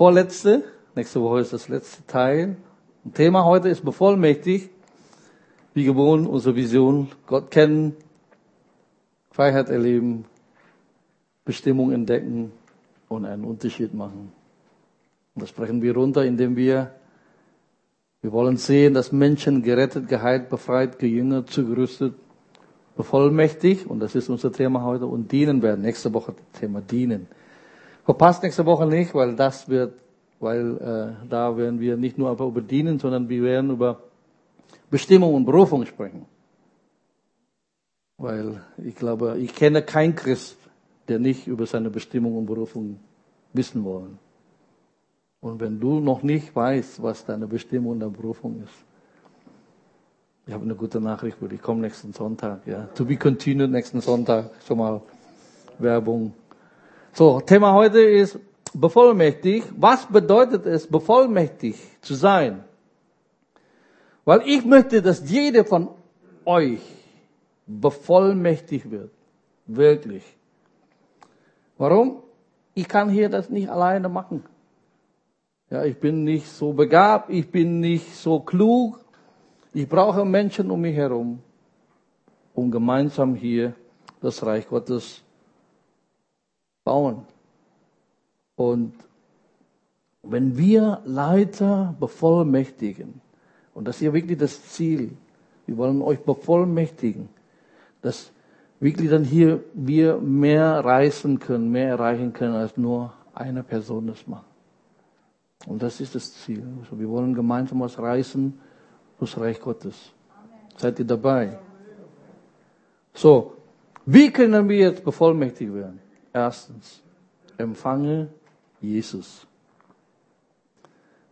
vorletzte. Nächste Woche ist das letzte Teil. Und Thema heute ist bevollmächtigt. Wie gewohnt, unsere Vision. Gott kennen, Freiheit erleben, Bestimmung entdecken und einen Unterschied machen. Und das sprechen wir runter, indem wir, wir wollen sehen, dass Menschen gerettet, geheilt, befreit, gejüngert, zugerüstet, bevollmächtigt, und das ist unser Thema heute, und dienen werden. Nächste Woche Thema dienen. Verpasst nächste Woche nicht, weil das wird, weil äh, da werden wir nicht nur über dienen, sondern wir werden über Bestimmung und Berufung sprechen. Weil ich glaube, ich kenne keinen Christ, der nicht über seine Bestimmung und Berufung wissen wollen. Und wenn du noch nicht weißt, was deine Bestimmung und deine Berufung ist, ich habe eine gute Nachricht für dich. Ich komme nächsten Sonntag. Ja. To be continued nächsten Sonntag. Schon mal Werbung. So, Thema heute ist bevollmächtigt. Was bedeutet es, bevollmächtigt zu sein? Weil ich möchte, dass jeder von euch bevollmächtigt wird. Wirklich. Warum? Ich kann hier das nicht alleine machen. Ja, ich bin nicht so begabt, ich bin nicht so klug. Ich brauche Menschen um mich herum, um gemeinsam hier das Reich Gottes bauen. Und wenn wir Leiter bevollmächtigen, und das ist ja wirklich das Ziel, wir wollen euch bevollmächtigen, dass wirklich dann hier wir mehr reisen können, mehr erreichen können, als nur eine Person das macht. Und das ist das Ziel. Also wir wollen gemeinsam was reißen fürs Reich Gottes. Seid ihr dabei? So, wie können wir jetzt bevollmächtigt werden? Erstens, empfange Jesus.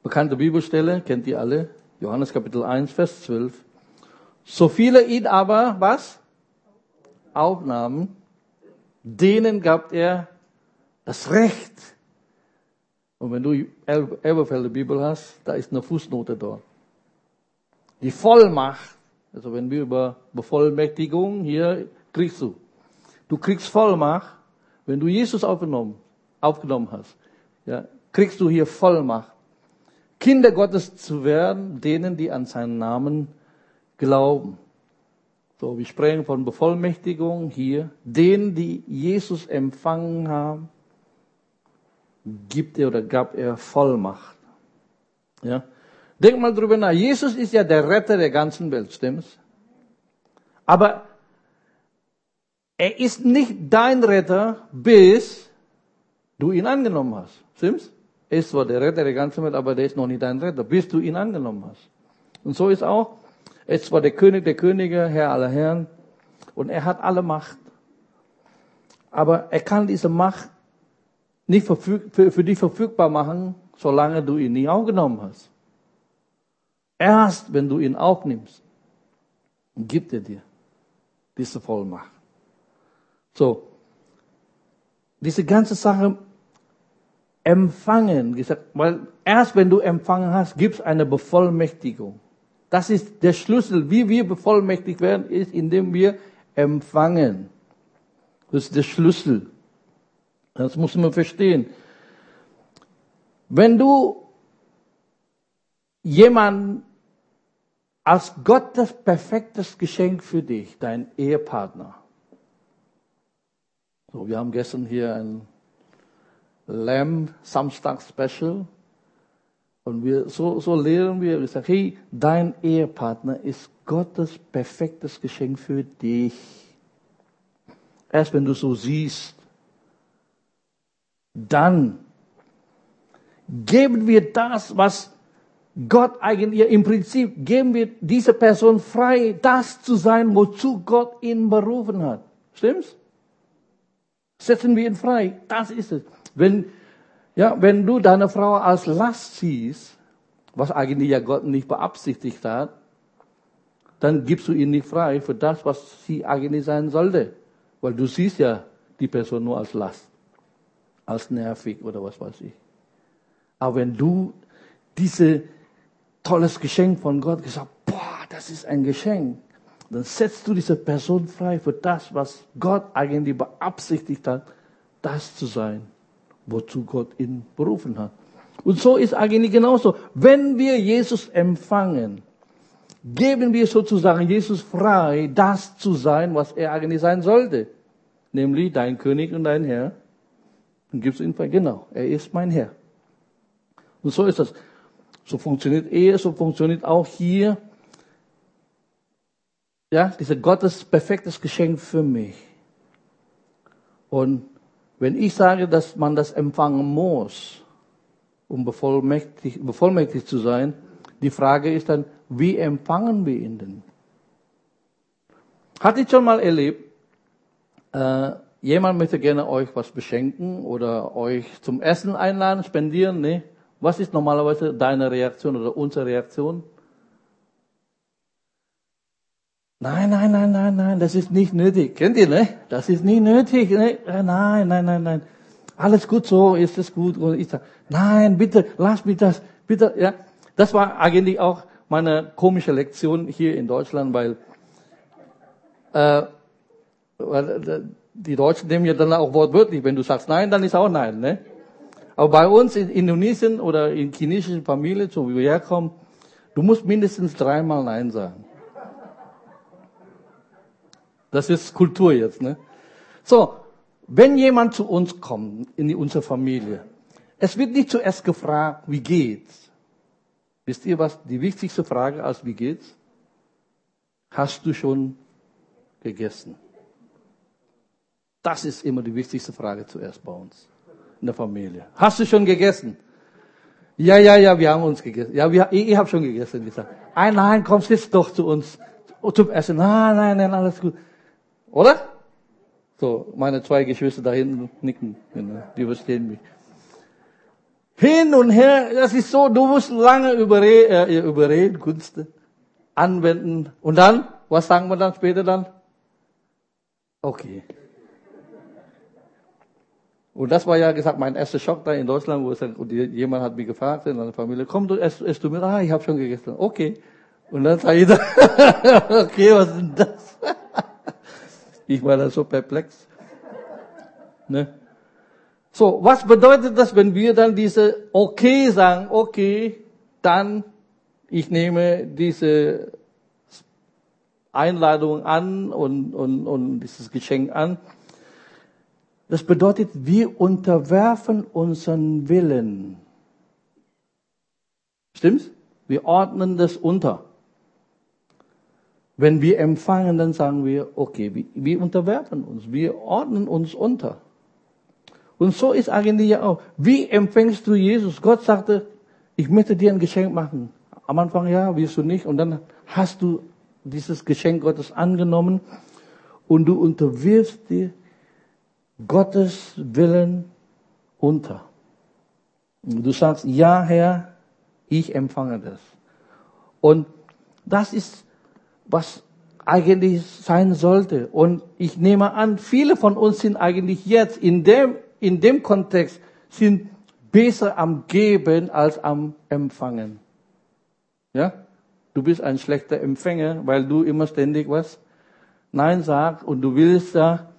Bekannte Bibelstelle, kennt ihr alle? Johannes Kapitel 1, Vers 12. So viele ihn aber, was? Aufnahmen, denen gab er das Recht. Und wenn du Elberfelder Bibel hast, da ist eine Fußnote dort. Die Vollmacht, also wenn wir über Bevollmächtigung hier kriegst du. Du kriegst Vollmacht, wenn du Jesus aufgenommen, aufgenommen hast. Ja, kriegst du hier Vollmacht. Kinder Gottes zu werden, denen, die an seinen Namen glauben. So, wir sprechen von Bevollmächtigung hier. Denen, die Jesus empfangen haben, gibt er oder gab er Vollmacht. Ja. Denk mal drüber nach. Jesus ist ja der Retter der ganzen Welt, stimmt's? Aber er ist nicht dein Retter, bis du ihn angenommen hast. Stimmt's? Er ist zwar der Retter der ganzen Welt, aber der ist noch nicht dein Retter, bis du ihn angenommen hast. Und so ist auch, er ist zwar der König der Könige, Herr aller Herren, und er hat alle Macht. Aber er kann diese Macht nicht für, für dich verfügbar machen, solange du ihn nie aufgenommen hast. Erst wenn du ihn aufnimmst, gibt er dir diese Vollmacht. So, diese ganze Sache empfangen, gesagt, weil erst wenn du empfangen hast, gibt es eine Bevollmächtigung. Das ist der Schlüssel, wie wir bevollmächtigt werden, ist, indem wir empfangen. Das ist der Schlüssel. Das muss man verstehen. Wenn du jemanden als Gott das perfektes Geschenk für dich, dein Ehepartner. So, wir haben gestern hier ein Lamb Samstag Special. Und wir, so, so lehren wir, wir sagen, hey, dein Ehepartner ist Gottes perfektes Geschenk für dich. Erst wenn du so siehst, dann geben wir das, was Gott eigentlich, im Prinzip geben wir dieser Person frei, das zu sein, wozu Gott ihn berufen hat. Stimmt's? Setzen wir ihn frei. Das ist es. Wenn, ja, wenn du deine Frau als Last siehst, was eigentlich ja Gott nicht beabsichtigt hat, dann gibst du ihn nicht frei für das, was sie eigentlich sein sollte. Weil du siehst ja die Person nur als Last, als nervig oder was weiß ich. Aber wenn du diese tolles Geschenk von Gott gesagt, boah, das ist ein Geschenk. Dann setzt du diese Person frei für das, was Gott eigentlich beabsichtigt hat, das zu sein, wozu Gott ihn berufen hat. Und so ist eigentlich genauso. Wenn wir Jesus empfangen, geben wir sozusagen Jesus frei, das zu sein, was er eigentlich sein sollte. Nämlich dein König und dein Herr. Und gibst du ihn frei. Genau, er ist mein Herr. Und so ist das. So funktioniert Ehe, so funktioniert auch hier. Ja, dieser Gottes perfektes Geschenk für mich. Und wenn ich sage, dass man das empfangen muss, um bevollmächtigt, bevollmächtigt zu sein, die Frage ist dann, wie empfangen wir ihn denn? Hat ich schon mal erlebt, äh, jemand möchte gerne euch was beschenken oder euch zum Essen einladen, spendieren, ne? Was ist normalerweise deine Reaktion oder unsere Reaktion? Nein, nein, nein, nein, nein, das ist nicht nötig. Kennt ihr, ne? Das ist nicht nötig. Ne? Nein, nein, nein, nein. Alles gut so, ist es gut. Ich sage, nein, bitte, lass mich das, bitte, ja. Das war eigentlich auch meine komische Lektion hier in Deutschland, weil, äh, weil die Deutschen nehmen ja dann auch wortwörtlich, wenn du sagst nein, dann ist auch nein, ne? Aber bei uns in Indonesien oder in chinesischen Familien, so wie wir herkommen, du musst mindestens dreimal nein sagen. Das ist Kultur jetzt, ne? So, wenn jemand zu uns kommt, in unsere Familie, es wird nicht zuerst gefragt, wie geht's? Wisst ihr was? Die wichtigste Frage als wie geht's? Hast du schon gegessen? Das ist immer die wichtigste Frage zuerst bei uns in der Familie. Hast du schon gegessen? Ja, ja, ja, wir haben uns gegessen. Ja, wir, ich, ich habe schon gegessen. Sag, nein, nein, komm, sitz doch zu uns zum Essen. Nein, nein, nein, alles gut. Oder? So, meine zwei Geschwister da hinten nicken. Die verstehen mich. Hin und her, das ist so, du musst lange überreden, äh, überreden Künste anwenden. Und dann, was sagen wir dann später dann? Okay. Und das war ja gesagt mein erster Schock da in Deutschland, wo es dann, und jemand hat mich gefragt in einer Familie, komm du, esst, esst du mit? Ah, ich habe schon gegessen. Okay. Und dann sage ich, okay, was ist denn das? Ich war da so perplex. Ne? So, was bedeutet das, wenn wir dann diese Okay sagen, okay, dann ich nehme diese Einladung an und, und, und dieses Geschenk an. Das bedeutet, wir unterwerfen unseren Willen. Stimmt's? Wir ordnen das unter. Wenn wir empfangen, dann sagen wir, okay, wir, wir unterwerfen uns, wir ordnen uns unter. Und so ist eigentlich ja auch. Wie empfängst du Jesus? Gott sagte, ich möchte dir ein Geschenk machen. Am Anfang ja, wirst du nicht. Und dann hast du dieses Geschenk Gottes angenommen und du unterwirfst dir Gottes Willen unter. Und du sagst, ja Herr, ich empfange das. Und das ist was eigentlich sein sollte. Und ich nehme an, viele von uns sind eigentlich jetzt in dem, in dem Kontext sind besser am Geben als am Empfangen. Ja? Du bist ein schlechter Empfänger, weil du immer ständig was Nein sagst und du willst da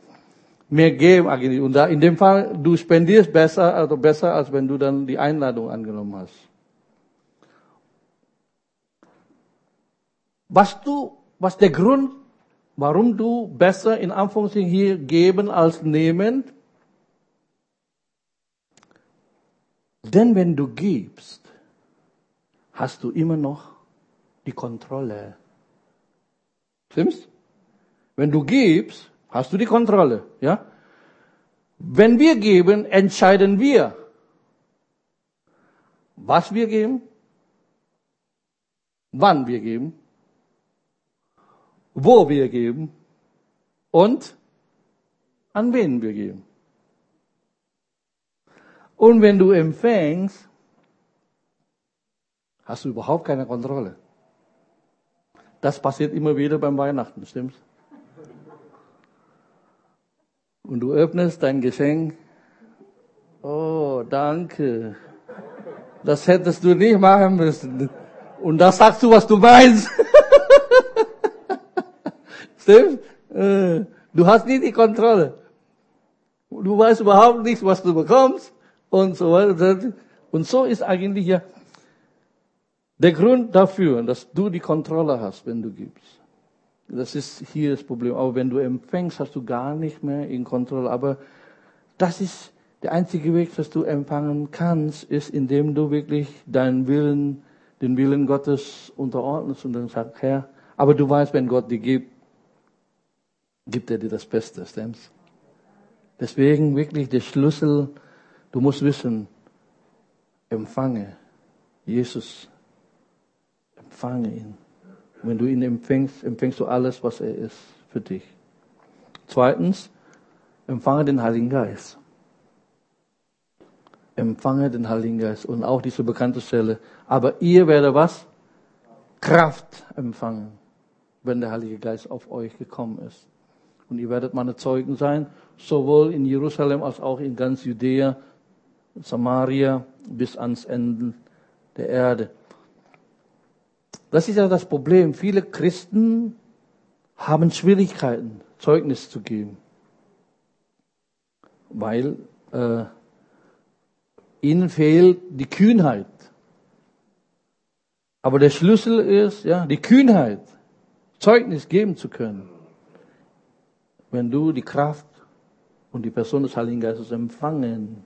mehr geben eigentlich. Und da in dem Fall, du spendierst besser, also besser, als wenn du dann die Einladung angenommen hast. Was du was der Grund, warum du besser in Anführungszeichen hier geben als nehmen? Denn wenn du gibst, hast du immer noch die Kontrolle. Stimmt's? Wenn du gibst, hast du die Kontrolle, ja? Wenn wir geben, entscheiden wir, was wir geben, wann wir geben wo wir geben und an wen wir geben. Und wenn du empfängst, hast du überhaupt keine Kontrolle. Das passiert immer wieder beim Weihnachten, stimmt's? Und du öffnest dein Geschenk. Oh, danke. Das hättest du nicht machen müssen. Und da sagst du, was du meinst. Stimmt? Äh, du hast nie die Kontrolle. Du weißt überhaupt nicht, was du bekommst und so weiter. Und so ist eigentlich ja der Grund dafür, dass du die Kontrolle hast, wenn du gibst. Das ist hier das Problem. Aber wenn du empfängst, hast du gar nicht mehr in Kontrolle. Aber das ist der einzige Weg, dass du empfangen kannst, ist, indem du wirklich deinen Willen, den Willen Gottes unterordnest und dann sagst, Herr, aber du weißt, wenn Gott dir gibt, gibt er dir das Beste, stimmt's? Deswegen wirklich der Schlüssel, du musst wissen, empfange Jesus empfange ihn. Wenn du ihn empfängst, empfängst du alles, was er ist für dich. Zweitens, empfange den Heiligen Geist. Empfange den Heiligen Geist. Und auch diese bekannte Stelle. Aber ihr werdet was? Kraft empfangen, wenn der Heilige Geist auf euch gekommen ist. Und ihr werdet meine Zeugen sein, sowohl in Jerusalem als auch in ganz Judäa, Samaria bis ans Ende der Erde. Das ist ja das Problem. Viele Christen haben Schwierigkeiten, Zeugnis zu geben, weil äh, ihnen fehlt die Kühnheit. Aber der Schlüssel ist, ja, die Kühnheit, Zeugnis geben zu können, wenn du die Kraft und die Person des Heiligen Geistes empfangen,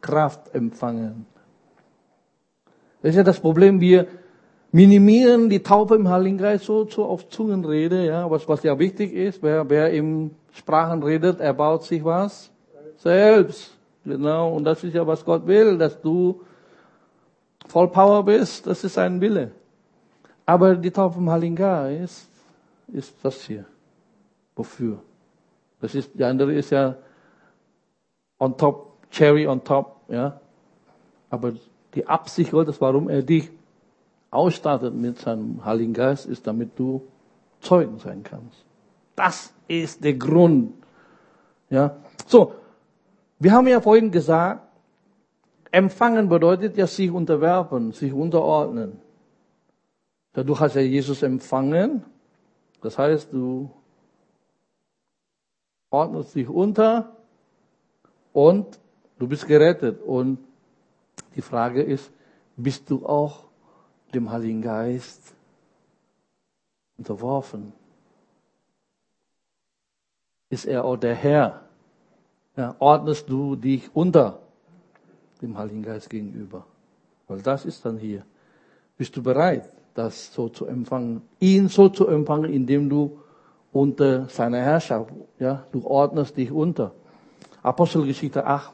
Kraft empfangen. Das ist ja das Problem, wir minimieren die Taufe im Heiligen Geist so, so auf Zungenrede, ja, was, was ja wichtig ist, wer, wer im Sprachen redet, er baut sich was? Selbst. Genau, und das ist ja, was Gott will, dass du voll Power bist, das ist sein Wille. Aber die Taufe im Heiligen Geist ist das hier. Wofür? Das ist, die andere ist ja on top, cherry on top, ja. Aber die Absicht Gottes, warum er dich ausstattet mit seinem Heiligen Geist, ist, damit du Zeugen sein kannst. Das ist der Grund. Ja. So. Wir haben ja vorhin gesagt, empfangen bedeutet ja sich unterwerfen, sich unterordnen. Du hast ja Jesus empfangen. Das heißt, du ordnest dich unter und du bist gerettet. Und die Frage ist, bist du auch dem Heiligen Geist unterworfen? Ist er auch der Herr? Ja, ordnest du dich unter dem Heiligen Geist gegenüber? Weil das ist dann hier. Bist du bereit, das so zu empfangen? Ihn so zu empfangen, indem du unter seiner Herrschaft, ja, du ordnest dich unter. Apostelgeschichte 8,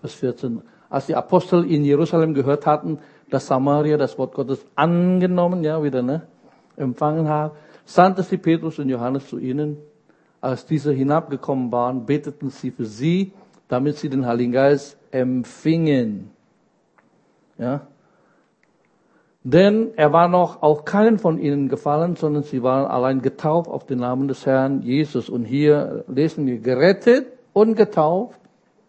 Vers 14. Als die Apostel in Jerusalem gehört hatten, dass Samaria das Wort Gottes angenommen, ja, wieder, ne, empfangen hat, sandte sie Petrus und Johannes zu ihnen. Als diese hinabgekommen waren, beteten sie für sie, damit sie den Heiligen Geist empfingen. Ja. Denn er war noch auch keinen von ihnen gefallen, sondern sie waren allein getauft auf den Namen des Herrn Jesus. Und hier lesen wir gerettet und getauft,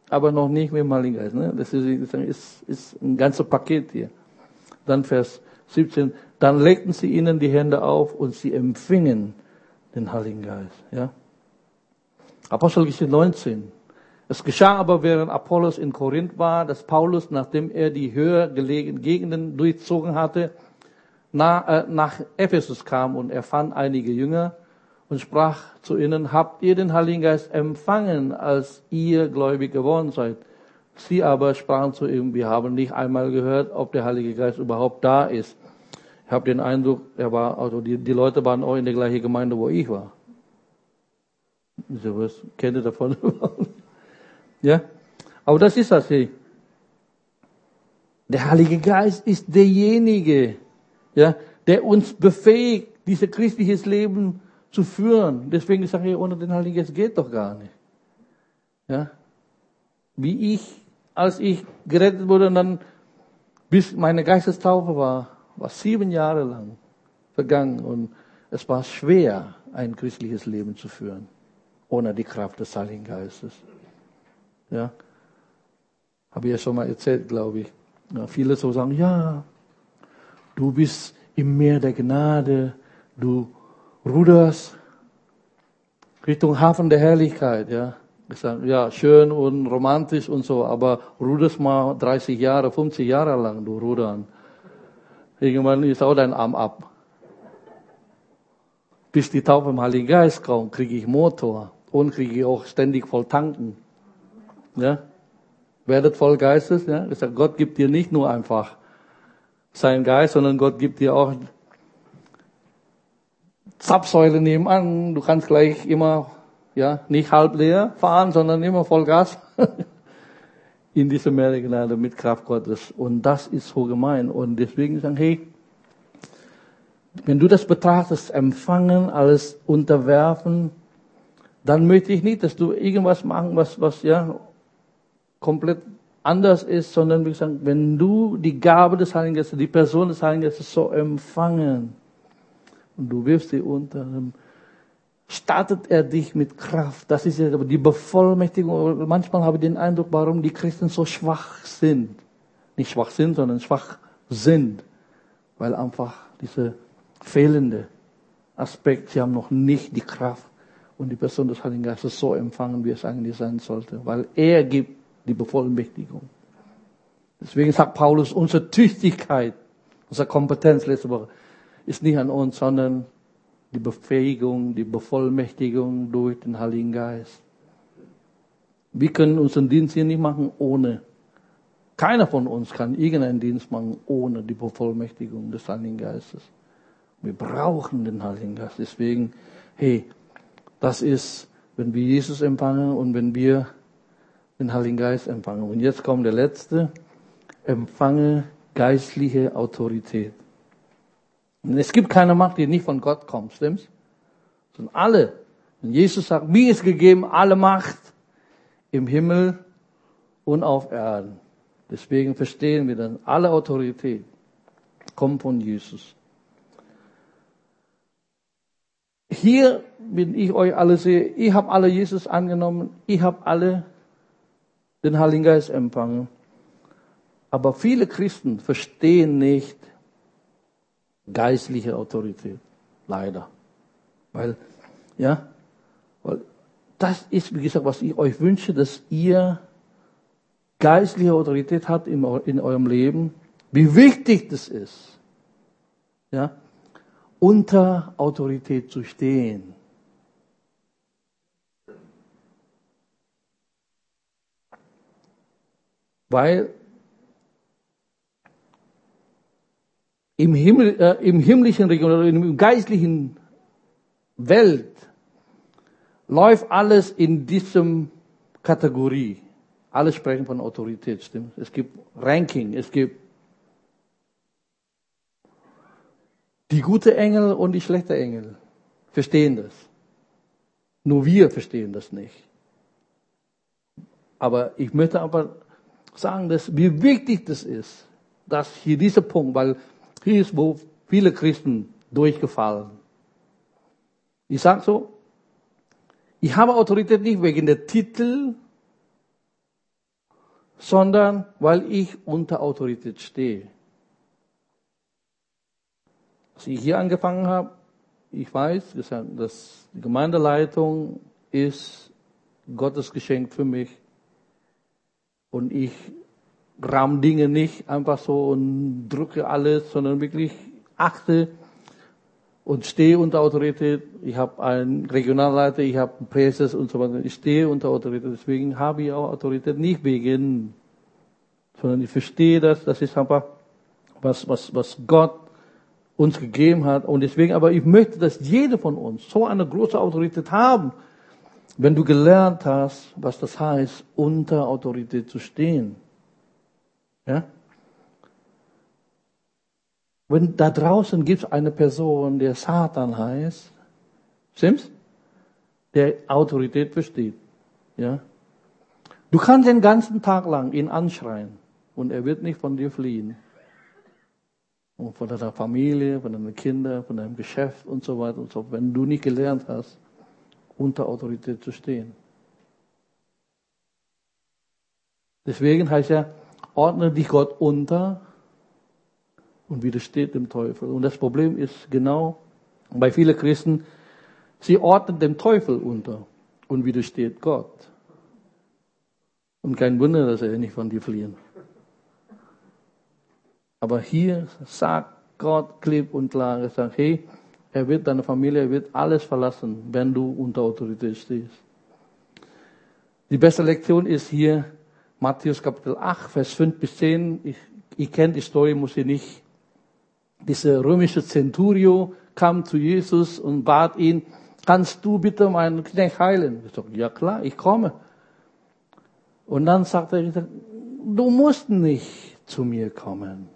aber noch nicht mit dem Heiligen Geist. Ne? Das ist, ist, ist ein ganzes Paket hier. Dann Vers 17. Dann legten sie ihnen die Hände auf und sie empfingen den Heiligen Geist. Ja? Apostelgeschichte 19. Es geschah aber, während Apollos in Korinth war, dass Paulus, nachdem er die höher gelegenen Gegenden durchzogen hatte, nach, äh, nach Ephesus kam und er fand einige Jünger und sprach zu ihnen, habt ihr den Heiligen Geist empfangen, als ihr gläubig geworden seid? Sie aber sprachen zu ihm, wir haben nicht einmal gehört, ob der Heilige Geist überhaupt da ist. Ich habe den Eindruck, er war, also die, die Leute waren auch in der gleichen Gemeinde, wo ich war. So was kennt ihr davon? ja? Aber das ist das hier. Der Heilige Geist ist derjenige, ja, der uns befähigt, dieses christliches Leben zu führen. Deswegen sage ich, ohne den Heiligen Geist geht doch gar nicht. Ja? Wie ich als ich gerettet wurde und dann bis meine Geistestaufe war, war sieben Jahre lang vergangen und es war schwer, ein christliches Leben zu führen, ohne die Kraft des Heiligen Geistes. Ja, habe ich ja schon mal erzählt, glaube ich. Ja, viele so sagen, ja, du bist im Meer der Gnade, du ruderst Richtung Hafen der Herrlichkeit, ja. Ich sage, ja, schön und romantisch und so, aber ruderst mal 30 Jahre, 50 Jahre lang, du rudern. Irgendwann ist auch dein Arm ab. Bis die Taufe im Heiligen Geist kommt, kriege ich Motor und kriege ich auch ständig voll tanken. Ja? Werdet voll Geistes. Ja? Ich sage, Gott gibt dir nicht nur einfach seinen Geist, sondern Gott gibt dir auch Zapfsäule nebenan. Du kannst gleich immer, ja, nicht halb leer fahren, sondern immer voll Gas. In diese Mehrgnade mit Kraft Gottes. Und das ist so gemein. Und deswegen sagen, hey, wenn du das betrachtest, empfangen, alles unterwerfen, dann möchte ich nicht, dass du irgendwas machen, was, was, ja, komplett anders ist, sondern wie gesagt, wenn du die Gabe des Heiligen Geistes, die Person des Heiligen Geistes so empfangen, und du wirfst sie unter, startet er dich mit Kraft. Das ist ja die Bevollmächtigung. Manchmal habe ich den Eindruck, warum die Christen so schwach sind. Nicht schwach sind, sondern schwach sind. Weil einfach diese fehlende Aspekt, sie haben noch nicht die Kraft und die Person des Heiligen Geistes so empfangen, wie es eigentlich sein sollte. Weil er gibt die Bevollmächtigung. Deswegen sagt Paulus, unsere Tüchtigkeit, unsere Kompetenz letzte Woche, ist nicht an uns, sondern die Befähigung, die Bevollmächtigung durch den Heiligen Geist. Wir können unseren Dienst hier nicht machen ohne. Keiner von uns kann irgendeinen Dienst machen ohne die Bevollmächtigung des Heiligen Geistes. Wir brauchen den Heiligen Geist. Deswegen, hey, das ist, wenn wir Jesus empfangen und wenn wir den Heiligen Geist empfangen. Und jetzt kommt der letzte, empfange geistliche Autorität. Und es gibt keine Macht, die nicht von Gott kommt, stimmt's? Sondern alle. Und Jesus sagt, mir ist gegeben alle Macht im Himmel und auf Erden. Deswegen verstehen wir dann, alle Autorität kommt von Jesus. Hier, wenn ich euch alle sehe, ich habe alle Jesus angenommen, ich habe alle den Heiligen Geist empfangen. Aber viele Christen verstehen nicht, geistliche Autorität. Leider. Weil, ja, weil das ist, wie gesagt, was ich euch wünsche, dass ihr geistliche Autorität habt in, in eurem Leben. Wie wichtig das ist. Ja, unter Autorität zu stehen. Weil im, Himmel, äh, im himmlischen Region oder im geistlichen Welt läuft alles in diesem Kategorie. Alle sprechen von Autorität, stimmt? Es gibt Ranking, es gibt die gute Engel und die schlechte Engel. Verstehen das. Nur wir verstehen das nicht. Aber ich möchte aber sagen, dass, wie wichtig das ist, dass hier dieser Punkt, weil hier ist, wo viele Christen durchgefallen. Ich sage so, ich habe Autorität nicht wegen der Titel, sondern weil ich unter Autorität stehe. Als ich hier angefangen habe, ich weiß, dass die Gemeindeleitung ist Gottes Geschenk für mich. Und ich rahm Dinge nicht einfach so und drücke alles, sondern wirklich achte und stehe unter Autorität. Ich habe einen Regionalleiter, ich habe einen Präses und so weiter. Ich stehe unter Autorität. Deswegen habe ich auch Autorität nicht wegen, sondern ich verstehe das. Das ist einfach was, was, was Gott uns gegeben hat. Und deswegen, aber ich möchte, dass jeder von uns so eine große Autorität haben, wenn du gelernt hast, was das heißt, unter Autorität zu stehen. Ja? Wenn da draußen gibt es eine Person, der Satan heißt, stimmt's? Der Autorität versteht. Ja? Du kannst den ganzen Tag lang ihn anschreien und er wird nicht von dir fliehen. Und von deiner Familie, von deinen Kindern, von deinem Geschäft und so weiter und so fort, wenn du nicht gelernt hast, unter Autorität zu stehen. Deswegen heißt ja, ordne dich Gott unter und widersteht dem Teufel. Und das Problem ist genau bei vielen Christen, sie ordnen dem Teufel unter und widersteht Gott. Und kein Wunder, dass er nicht von dir fliehen. Aber hier sagt Gott klipp und klar, er sagt, hey, er wird deine Familie, er wird alles verlassen, wenn du unter Autorität stehst. Die beste Lektion ist hier Matthäus Kapitel 8, Vers 5 bis 10. Ich, ich kenne die Story, muss ich nicht. Dieser römische Centurio kam zu Jesus und bat ihn, kannst du bitte meinen Knecht heilen? Ich sage, ja klar, ich komme. Und dann sagt er, du musst nicht zu mir kommen.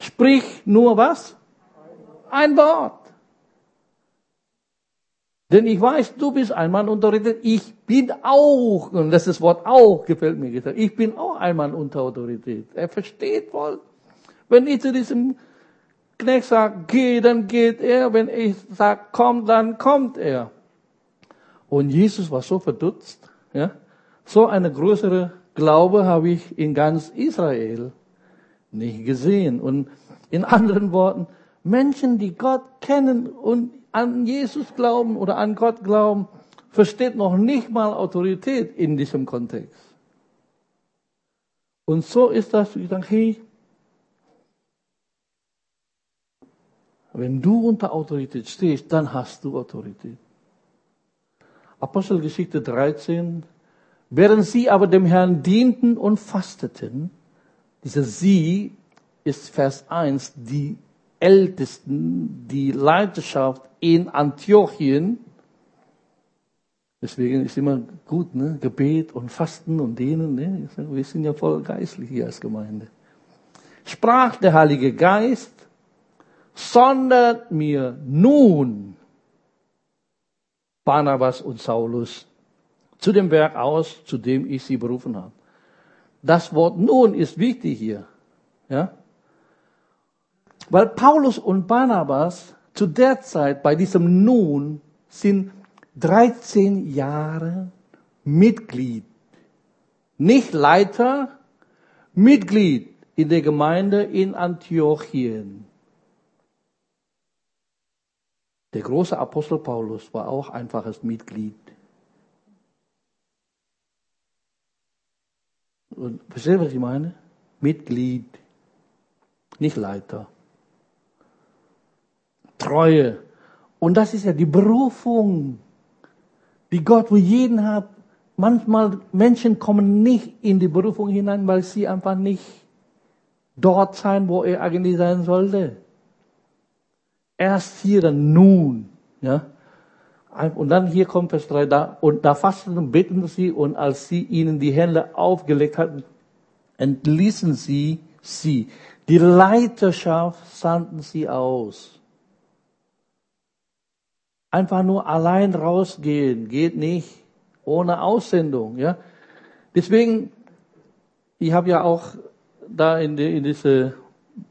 Sprich nur was? Ein Wort. Denn ich weiß, du bist ein Mann unter Autorität. Ich bin auch, und das das Wort auch gefällt mir ich bin auch ein Mann unter Autorität. Er versteht wohl. Wenn ich zu diesem Knecht sage, geh, dann geht er. Wenn ich sage, komm, dann kommt er. Und Jesus war so verdutzt. Ja? So eine größere Glaube habe ich in ganz Israel nicht gesehen. Und in anderen Worten, Menschen, die Gott kennen und an Jesus glauben oder an Gott glauben, versteht noch nicht mal Autorität in diesem Kontext. Und so ist das, ich sage, hey, wenn du unter Autorität stehst, dann hast du Autorität. Apostelgeschichte 13, während sie aber dem Herrn dienten und fasteten, dieser sie ist Vers 1, die Ältesten, die Leiterschaft in Antiochien. Deswegen ist immer gut, ne? Gebet und Fasten und Dehnen. Ne? Wir sind ja voll geistlich hier als Gemeinde. Sprach der Heilige Geist, sondert mir nun Barnabas und Saulus zu dem Werk aus, zu dem ich sie berufen habe. Das Wort nun ist wichtig hier. Ja? Weil Paulus und Barnabas zu der Zeit bei diesem Nun sind 13 Jahre Mitglied. Nicht Leiter, Mitglied in der Gemeinde in Antiochien. Der große Apostel Paulus war auch einfaches Mitglied. Und versteht, was ich meine? Mitglied, nicht Leiter. Treue. Und das ist ja die Berufung, die Gott für jeden hat. Manchmal Menschen kommen nicht in die Berufung hinein, weil sie einfach nicht dort sein, wo er eigentlich sein sollte. Erst hier dann nun, ja. Und dann hier kommt Vers 3, da, und da fasten und beten sie, und als sie ihnen die Hände aufgelegt hatten, entließen sie sie. Die Leiterschaft sandten sie aus. Einfach nur allein rausgehen geht nicht ohne Aussendung. Ja, deswegen ich habe ja auch da in, die, in diese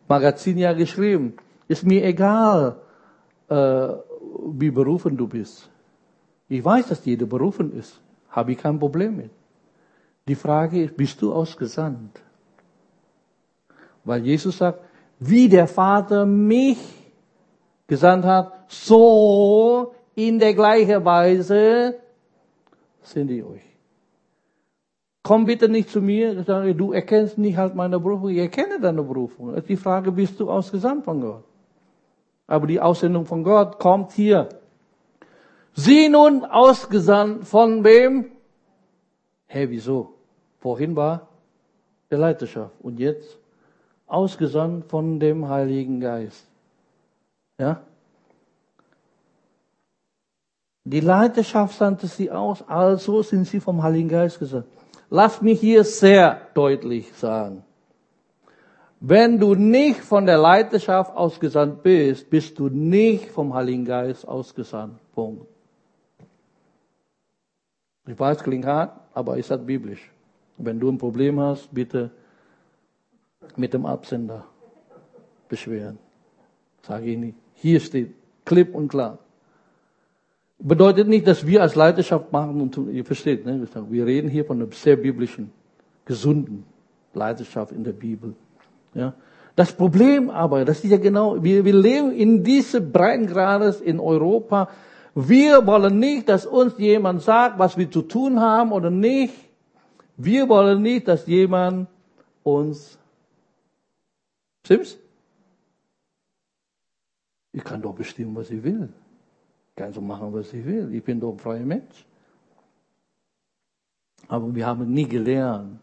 Magazin ja geschrieben, ist mir egal, äh, wie berufen du bist. Ich weiß, dass jeder berufen ist. Habe ich kein Problem mit. Die Frage ist, bist du ausgesandt? Weil Jesus sagt, wie der Vater mich gesandt hat, so in der gleichen Weise sind die euch. Komm bitte nicht zu mir, du erkennst nicht halt meine Berufung, ich erkenne deine Berufung. Die Frage, bist du ausgesandt von Gott? Aber die Aussendung von Gott kommt hier. Sie nun ausgesandt von wem? Hä, hey, wieso? Vorhin war der Leiterschaft und jetzt ausgesandt von dem Heiligen Geist. Ja? Die Leiterschaft sandte sie aus, also sind sie vom Heiligen Geist gesagt. Lass mich hier sehr deutlich sagen. Wenn du nicht von der Leiterschaft ausgesandt bist, bist du nicht vom Heiligen Geist ausgesandt. Punkt. Ich weiß, klingt hart, aber ist halt biblisch. Wenn du ein Problem hast, bitte mit dem Absender beschweren. Sage ich nicht. Hier steht klipp und klar. Bedeutet nicht, dass wir als Leiterschaft machen und tun. Ihr versteht, ne? Wir reden hier von einer sehr biblischen, gesunden Leiterschaft in der Bibel. Ja? Das Problem aber, das ist ja genau, wir, wir leben in diesem Breitengrades in Europa. Wir wollen nicht, dass uns jemand sagt, was wir zu tun haben oder nicht. Wir wollen nicht, dass jemand uns, stimmt's? Ich kann doch bestimmen, was ich will. Kann so machen, was ich will. Ich bin doch ein freier Mensch. Aber wir haben nie gelernt,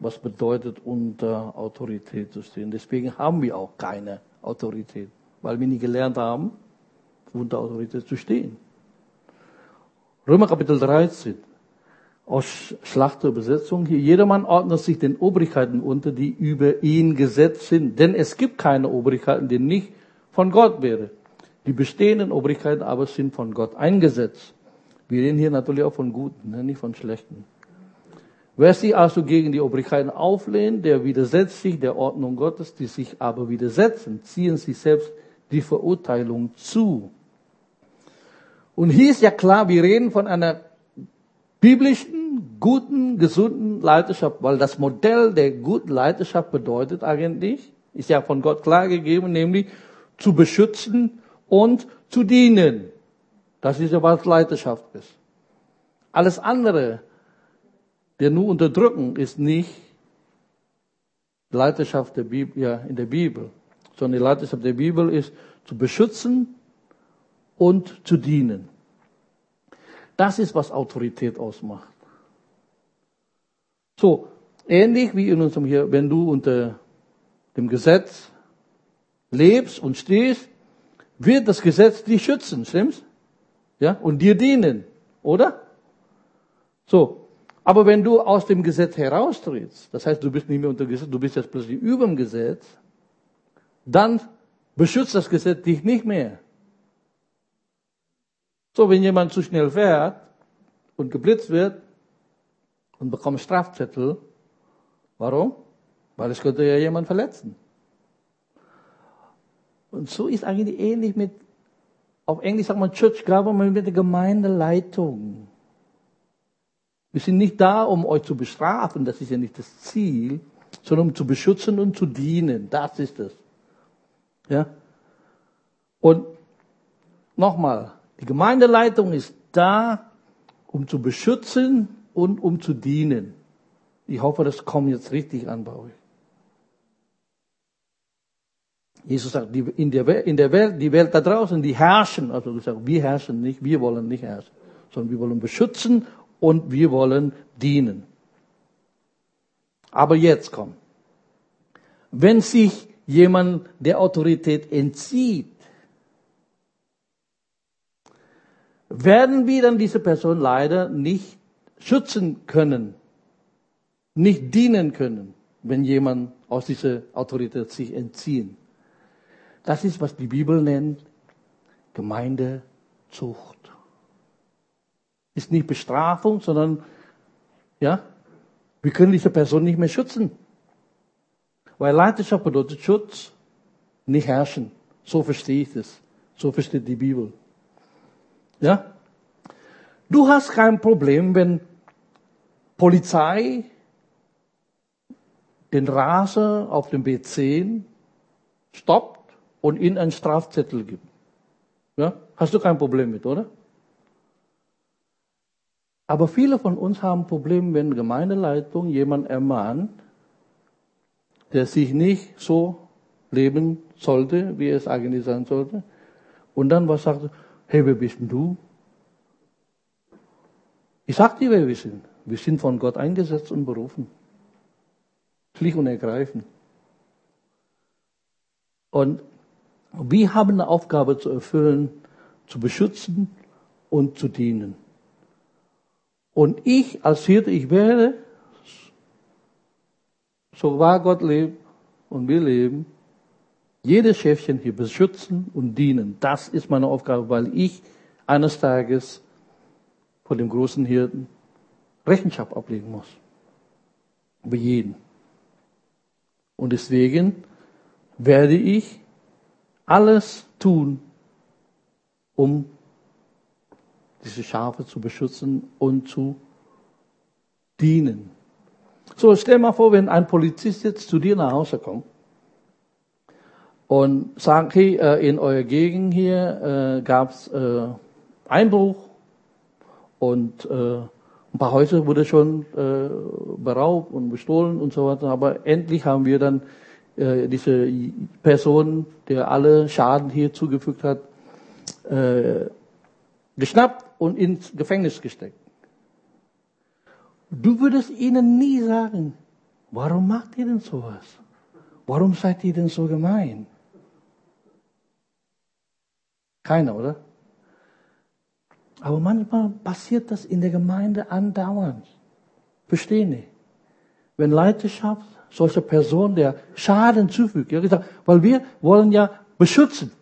was bedeutet unter Autorität zu stehen. Deswegen haben wir auch keine Autorität, weil wir nie gelernt haben, unter Autorität zu stehen. Römer Kapitel 13 aus Schlachterübersetzung hier. Jedermann ordnet sich den Obrigkeiten unter, die über ihn gesetzt sind. Denn es gibt keine Obrigkeiten, die nicht von Gott wäre. Die bestehenden Obrigkeiten aber sind von Gott eingesetzt. Wir reden hier natürlich auch von guten, ne, nicht von schlechten. Wer sich also gegen die Obrigkeiten auflehnt, der widersetzt sich der Ordnung Gottes, die sich aber widersetzen, ziehen sich selbst die Verurteilung zu. Und hier ist ja klar, wir reden von einer biblischen, guten, gesunden Leiterschaft, weil das Modell der guten Leiterschaft bedeutet eigentlich, ist ja von Gott klar gegeben, nämlich zu beschützen und zu dienen. Das ist ja, was Leiterschaft ist. Alles andere, der nur unterdrücken, ist nicht Leiterschaft der Bibel, ja, in der Bibel, sondern die Leiterschaft der Bibel ist zu beschützen und zu dienen. Das ist, was Autorität ausmacht. So, ähnlich wie in unserem hier, wenn du unter dem Gesetz lebst und stehst, wird das Gesetz dich schützen, stimmt's? Ja, und dir dienen, oder? So. Aber wenn du aus dem Gesetz heraustrittst, das heißt, du bist nicht mehr unter Gesetz, du bist jetzt plötzlich über dem Gesetz, dann beschützt das Gesetz dich nicht mehr. So, wenn jemand zu schnell fährt und geblitzt wird und bekommt Strafzettel, warum? Weil es könnte ja jemand verletzen. Und so ist eigentlich ähnlich mit, auf Englisch sagt man Church Government mit der Gemeindeleitung. Wir sind nicht da, um euch zu bestrafen, das ist ja nicht das Ziel, sondern um zu beschützen und zu dienen. Das ist es. Ja? Und nochmal, die Gemeindeleitung ist da, um zu beschützen und um zu dienen. Ich hoffe, das kommt jetzt richtig an bei euch. Jesus sagt, in der, Welt, in der Welt, die Welt da draußen, die herrschen. Also du sagst, wir herrschen nicht, wir wollen nicht herrschen, sondern wir wollen beschützen und wir wollen dienen. Aber jetzt kommt. Wenn sich jemand der Autorität entzieht, werden wir dann diese Person leider nicht schützen können, nicht dienen können, wenn jemand aus dieser Autorität sich entzieht. Das ist, was die Bibel nennt Gemeindezucht. Ist nicht Bestrafung, sondern, ja, wir können diese Person nicht mehr schützen. Weil Leiterschaft bedeutet Schutz, nicht herrschen. So verstehe ich das. So versteht die Bibel. Ja? Du hast kein Problem, wenn Polizei den Raser auf dem B10 stoppt und ihnen einen Strafzettel gibt. Ja? Hast du kein Problem mit, oder? Aber viele von uns haben Probleme, wenn Gemeindeleitung jemand ermahnt, der sich nicht so leben sollte, wie es eigentlich sein sollte. Und dann was sagt, hey, wer bist denn du? Ich sag dir, wer wir sind. Wir sind von Gott eingesetzt und berufen. Schlicht und ergreifend. Und wir haben eine Aufgabe zu erfüllen, zu beschützen und zu dienen. Und ich als Hirte, ich werde, so wahr Gott lebt und wir leben, jedes Schäfchen hier beschützen und dienen. Das ist meine Aufgabe, weil ich eines Tages vor dem großen Hirten Rechenschaft ablegen muss. Über jeden. Und deswegen werde ich alles tun, um diese Schafe zu beschützen und zu dienen. So, stell mal vor, wenn ein Polizist jetzt zu dir nach Hause kommt und sagt, hey, äh, in eurer Gegend hier äh, gab es äh, Einbruch und Ein paar Häuser wurde schon äh, beraubt und bestohlen und so weiter. Aber endlich haben wir dann äh, diese Person, der alle Schaden hier zugefügt hat, äh, geschnappt und ins Gefängnis gesteckt. Du würdest ihnen nie sagen, warum macht ihr denn sowas? Warum seid ihr denn so gemein? Keiner, oder? Aber manchmal passiert das in der Gemeinde andauernd. Verstehe nicht. Wenn Leiterschaft solcher Person der Schaden zufügt, ja gesagt, weil wir wollen ja beschützen.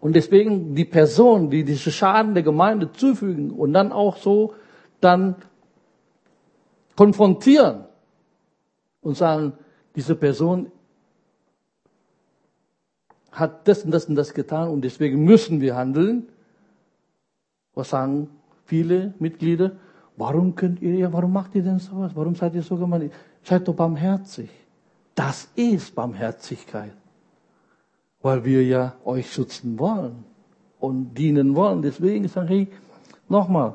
Und deswegen die Person, die diese Schaden der Gemeinde zufügen und dann auch so dann konfrontieren und sagen, diese Person hat das und das und das getan und deswegen müssen wir handeln. Was sagen viele Mitglieder? Warum könnt ihr, warum macht ihr denn sowas? Warum seid ihr so gemein? Seid doch barmherzig. Das ist Barmherzigkeit. Weil wir ja euch schützen wollen und dienen wollen. Deswegen sage ich nochmal,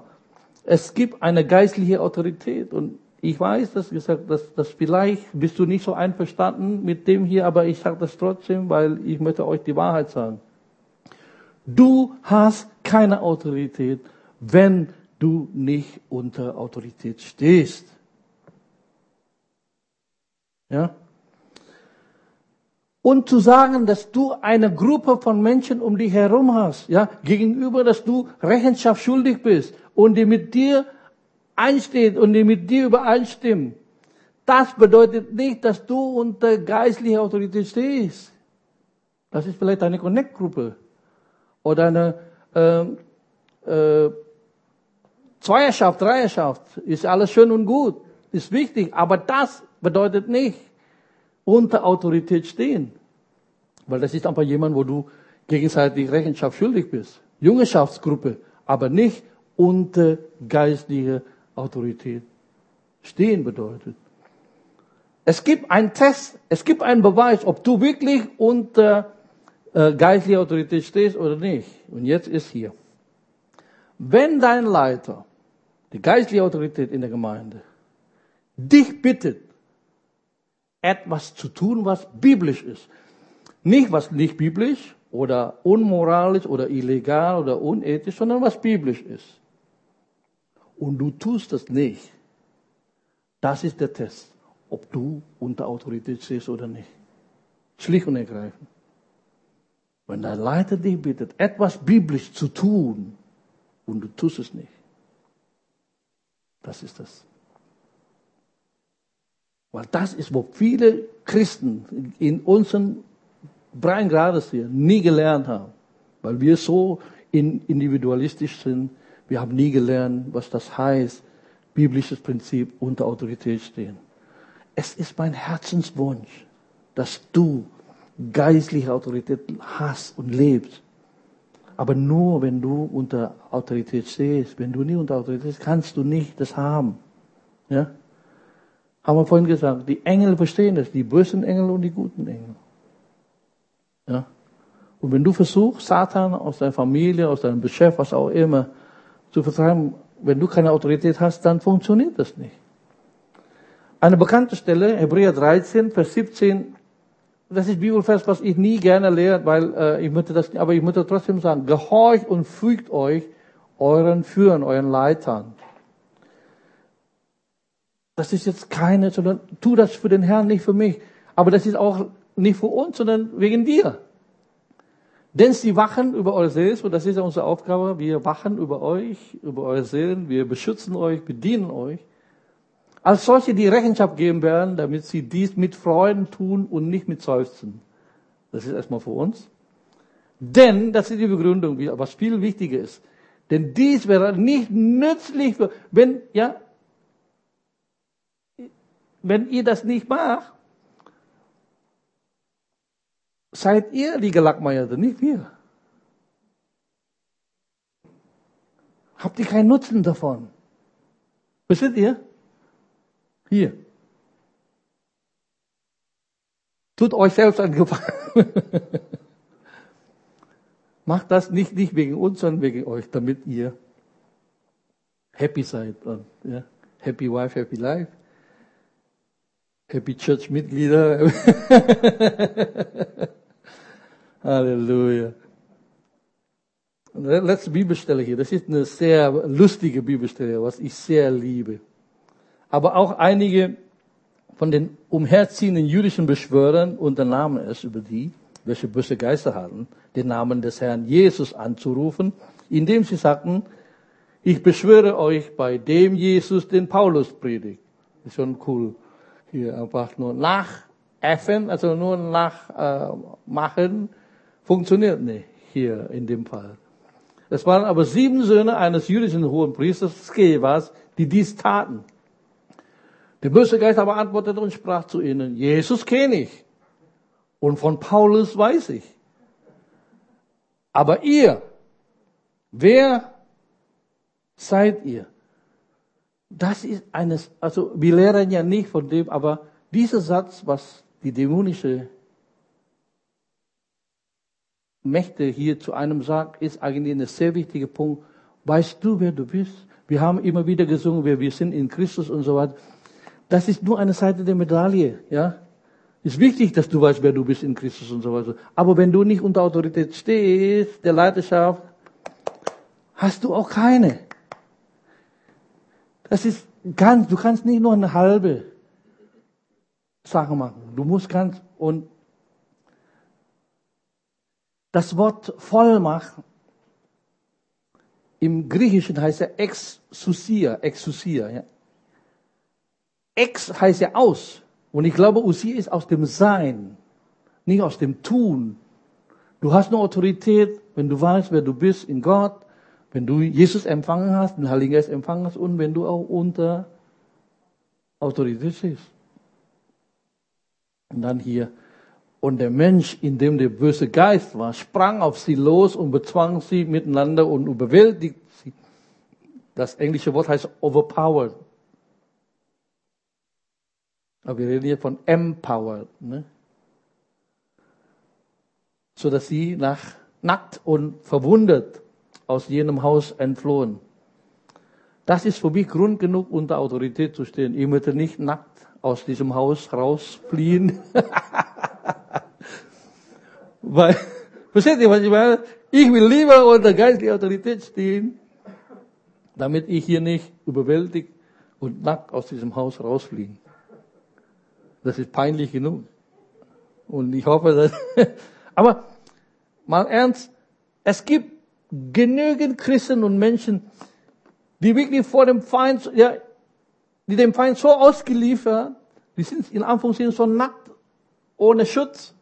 es gibt eine geistliche Autorität und ich weiß, dass gesagt, dass, dass vielleicht bist du nicht so einverstanden mit dem hier, aber ich sage das trotzdem, weil ich möchte euch die Wahrheit sagen. Du hast keine Autorität, wenn du nicht unter Autorität stehst. Ja? Und zu sagen, dass du eine Gruppe von Menschen um dich herum hast, ja, gegenüber, dass du Rechenschaft schuldig bist und die mit dir einsteht und die mit dir übereinstimmen, das bedeutet nicht, dass du unter geistlicher Autorität stehst. Das ist vielleicht eine Connect-Gruppe oder eine äh, äh, Zweierschaft, Dreierschaft. Ist alles schön und gut, ist wichtig, aber das bedeutet nicht unter Autorität stehen. Weil das ist einfach jemand, wo du gegenseitig Rechenschaft schuldig bist. Jungenschaftsgruppe, aber nicht unter geistlicher Autorität stehen bedeutet. Es gibt einen Test, es gibt einen Beweis, ob du wirklich unter äh, geistlicher Autorität stehst oder nicht. Und jetzt ist hier. Wenn dein Leiter, die geistliche Autorität in der Gemeinde, dich bittet, etwas zu tun, was biblisch ist, nicht was nicht biblisch oder unmoralisch oder illegal oder unethisch, sondern was biblisch ist und du tust das nicht, das ist der Test, ob du unter Autorität stehst oder nicht. Schlicht und ergreifend. Wenn dein Leiter dich bittet, etwas biblisch zu tun und du tust es nicht, das ist das. Weil das ist, wo viele Christen in unseren Breitengrades hier nie gelernt haben. Weil wir so individualistisch sind, wir haben nie gelernt, was das heißt, biblisches Prinzip unter Autorität stehen. Es ist mein Herzenswunsch, dass du geistliche Autorität hast und lebst. Aber nur wenn du unter Autorität stehst, wenn du nie unter Autorität stehst, kannst du nicht das haben. Ja? Haben wir vorhin gesagt, die Engel verstehen das, die bösen Engel und die guten Engel. Ja? Und wenn du versuchst, Satan aus deiner Familie, aus deinem Geschäft, was auch immer, zu vertreiben, wenn du keine Autorität hast, dann funktioniert das nicht. Eine bekannte Stelle, Hebräer 13, Vers 17, das ist Bibelvers, was ich nie gerne lehre, weil äh, ich möchte das, aber ich möchte trotzdem sagen, gehorcht und fügt euch euren Führern, euren Leitern. Das ist jetzt keine, sondern tu das für den Herrn, nicht für mich. Aber das ist auch nicht für uns, sondern wegen dir. Denn sie wachen über eure Seelen, und das ist ja unsere Aufgabe, wir wachen über euch, über eure Seelen, wir beschützen euch, bedienen euch. Als solche, die Rechenschaft geben werden, damit sie dies mit Freuden tun und nicht mit Seufzen. Das ist erstmal für uns. Denn, das ist die Begründung, was viel wichtiger ist. Denn dies wäre nicht nützlich, für, wenn, ja, wenn ihr das nicht macht, seid ihr die Gelackmeierte, nicht wir. Habt ihr keinen Nutzen davon? Versteht ihr? Hier. Tut euch selbst einen Gefallen. Macht das nicht, nicht wegen uns, sondern wegen euch, damit ihr happy seid. Und, ja. Happy Wife, Happy Life. Happy Church Mitglieder. Halleluja. Letzte Bibelstelle hier. Das ist eine sehr lustige Bibelstelle, was ich sehr liebe. Aber auch einige von den umherziehenden jüdischen Beschwörern unternahmen es über die, welche böse Geister hatten, den Namen des Herrn Jesus anzurufen, indem sie sagten, ich beschwöre euch bei dem Jesus, den Paulus predigt. Ist schon cool. Hier einfach nur nachäffen, also nur nachmachen, äh, funktioniert nicht hier in dem Fall. Es waren aber sieben Söhne eines jüdischen hohen Priesters, Skevas, die dies taten. Der böse Geist aber antwortete und sprach zu ihnen, Jesus kenne ich und von Paulus weiß ich. Aber ihr, wer seid ihr? Das ist eines, also wir lernen ja nicht von dem, aber dieser Satz, was die dämonische Mächte hier zu einem sagt, ist eigentlich ein sehr wichtiger Punkt. Weißt du, wer du bist? Wir haben immer wieder gesungen, wer wir sind in Christus und so weiter. Das ist nur eine Seite der Medaille, ja. Ist wichtig, dass du weißt, wer du bist in Christus und so weiter. Aber wenn du nicht unter Autorität stehst, der Leiterschaft, hast du auch keine. Das ist ganz, du kannst nicht nur eine halbe Sache machen. Du musst ganz, und das Wort Vollmacht im Griechischen heißt ja exousia, exousia, ja. Ex heißt ja aus. Und ich glaube, Usia ist aus dem Sein, nicht aus dem Tun. Du hast eine Autorität, wenn du weißt, wer du bist in Gott, wenn du Jesus empfangen hast, den Heiligen Geist empfangen hast und wenn du auch unter Autorität stehst. Und dann hier, und der Mensch, in dem der böse Geist war, sprang auf sie los und bezwang sie miteinander und überwältigt sie. Das englische Wort heißt overpowered. Aber wir reden hier von empowered. Ne? So dass sie nach, nackt und verwundet aus jenem Haus entflohen. Das ist für mich Grund genug, unter Autorität zu stehen. Ich möchte nicht nackt aus diesem Haus rausfliehen. Weil, versteht ihr, was ich meine? Ich will lieber unter geistlicher Autorität stehen, damit ich hier nicht überwältigt und nackt aus diesem Haus rausfliege. Das ist peinlich genug. Und ich hoffe, dass, aber mal ernst, es gibt genügend Christen und Menschen, die wirklich vor dem Feind, ja, die dem Feind so ausgeliefert, die sind in Anführungszeichen so nackt, ohne Schutz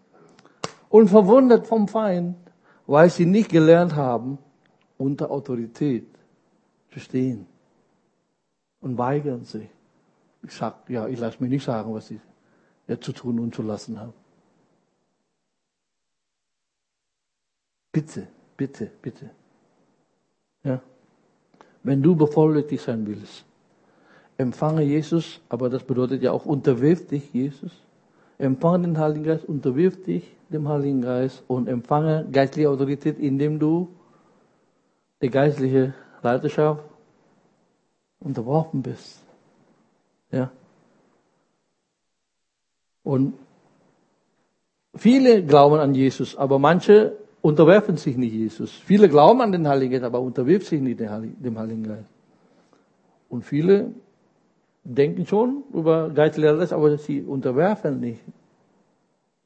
und verwundert vom Feind, weil sie nicht gelernt haben, unter Autorität zu stehen und weigern sich. Ich sag, ja, ich lasse mir nicht sagen, was ich ja, zu tun und zu lassen habe. Bitte, bitte, bitte. Ja. Wenn du bevollmächtigt sein willst, empfange Jesus, aber das bedeutet ja auch unterwirf dich Jesus. Empfange den Heiligen Geist, unterwirf dich dem Heiligen Geist und empfange geistliche Autorität, indem du der geistliche Leiterschaft unterworfen bist. Ja. Und viele glauben an Jesus, aber manche unterwerfen sich nicht Jesus. Viele glauben an den Heiligen Geist, aber unterwirft sich nicht dem Heiligen Geist. Und viele denken schon über geistliche Leiterschaft, aber sie unterwerfen nicht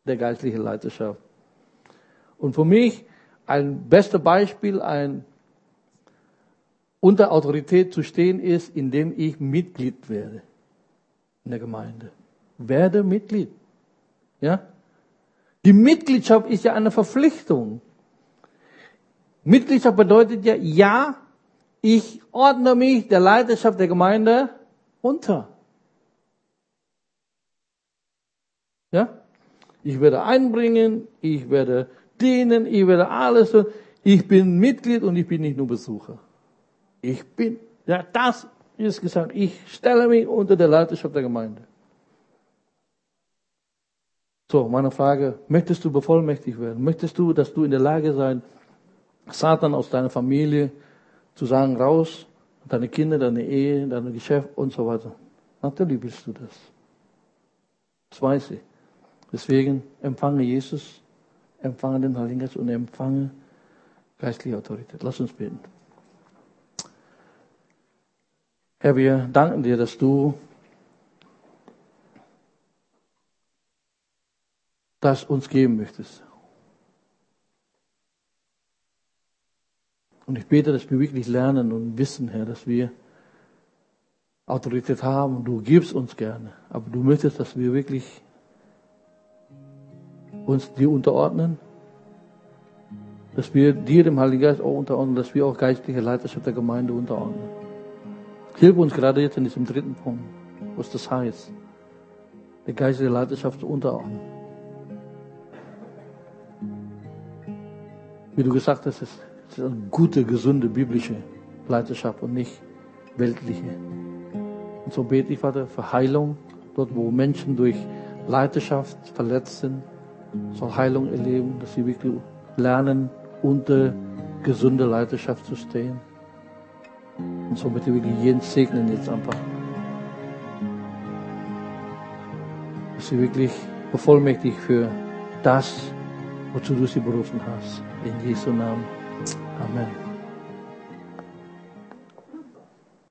der geistlichen Leiterschaft. Und für mich ein bestes Beispiel, ein unter Autorität zu stehen ist, indem ich Mitglied werde in der Gemeinde werde Mitglied. Ja? Die Mitgliedschaft ist ja eine Verpflichtung. Mitgliedschaft bedeutet ja, ja, ich ordne mich der Leiterschaft der Gemeinde unter. Ja? Ich werde einbringen, ich werde dienen, ich werde alles tun. Ich bin Mitglied und ich bin nicht nur Besucher. Ich bin, ja, das ist gesagt, ich stelle mich unter der Leiterschaft der Gemeinde. So, meine Frage, möchtest du bevollmächtigt werden? Möchtest du, dass du in der Lage sein, Satan aus deiner Familie zu sagen, raus, deine Kinder, deine Ehe, dein Geschäft und so weiter. Natürlich willst du das. Das weiß ich. Deswegen empfange Jesus, empfange den Heiligen Geist und empfange geistliche Autorität. Lass uns beten. Herr, wir danken dir, dass du das uns geben möchtest. Und ich bete, dass wir wirklich lernen und wissen, Herr, dass wir Autorität haben. Du gibst uns gerne. Aber du möchtest, dass wir wirklich uns dir unterordnen. Dass wir dir, dem Heiligen Geist, auch unterordnen. Dass wir auch geistliche Leiterschaft der Gemeinde unterordnen. Hilf uns gerade jetzt in diesem dritten Punkt, was das heißt, der geistliche Leiterschaft zu unterordnen. Wie du gesagt hast, ist gute, gesunde biblische Leiterschaft und nicht weltliche. Und so bete ich, Vater, für Heilung, dort wo Menschen durch Leiterschaft verletzt sind, soll Heilung erleben, dass sie wirklich lernen, unter gesunde Leiterschaft zu stehen. Und so bitte wirklich jeden segnen jetzt einfach. Dass sie wirklich bevollmächtigt für das, wozu du sie berufen hast. In Jesu Namen. Amen.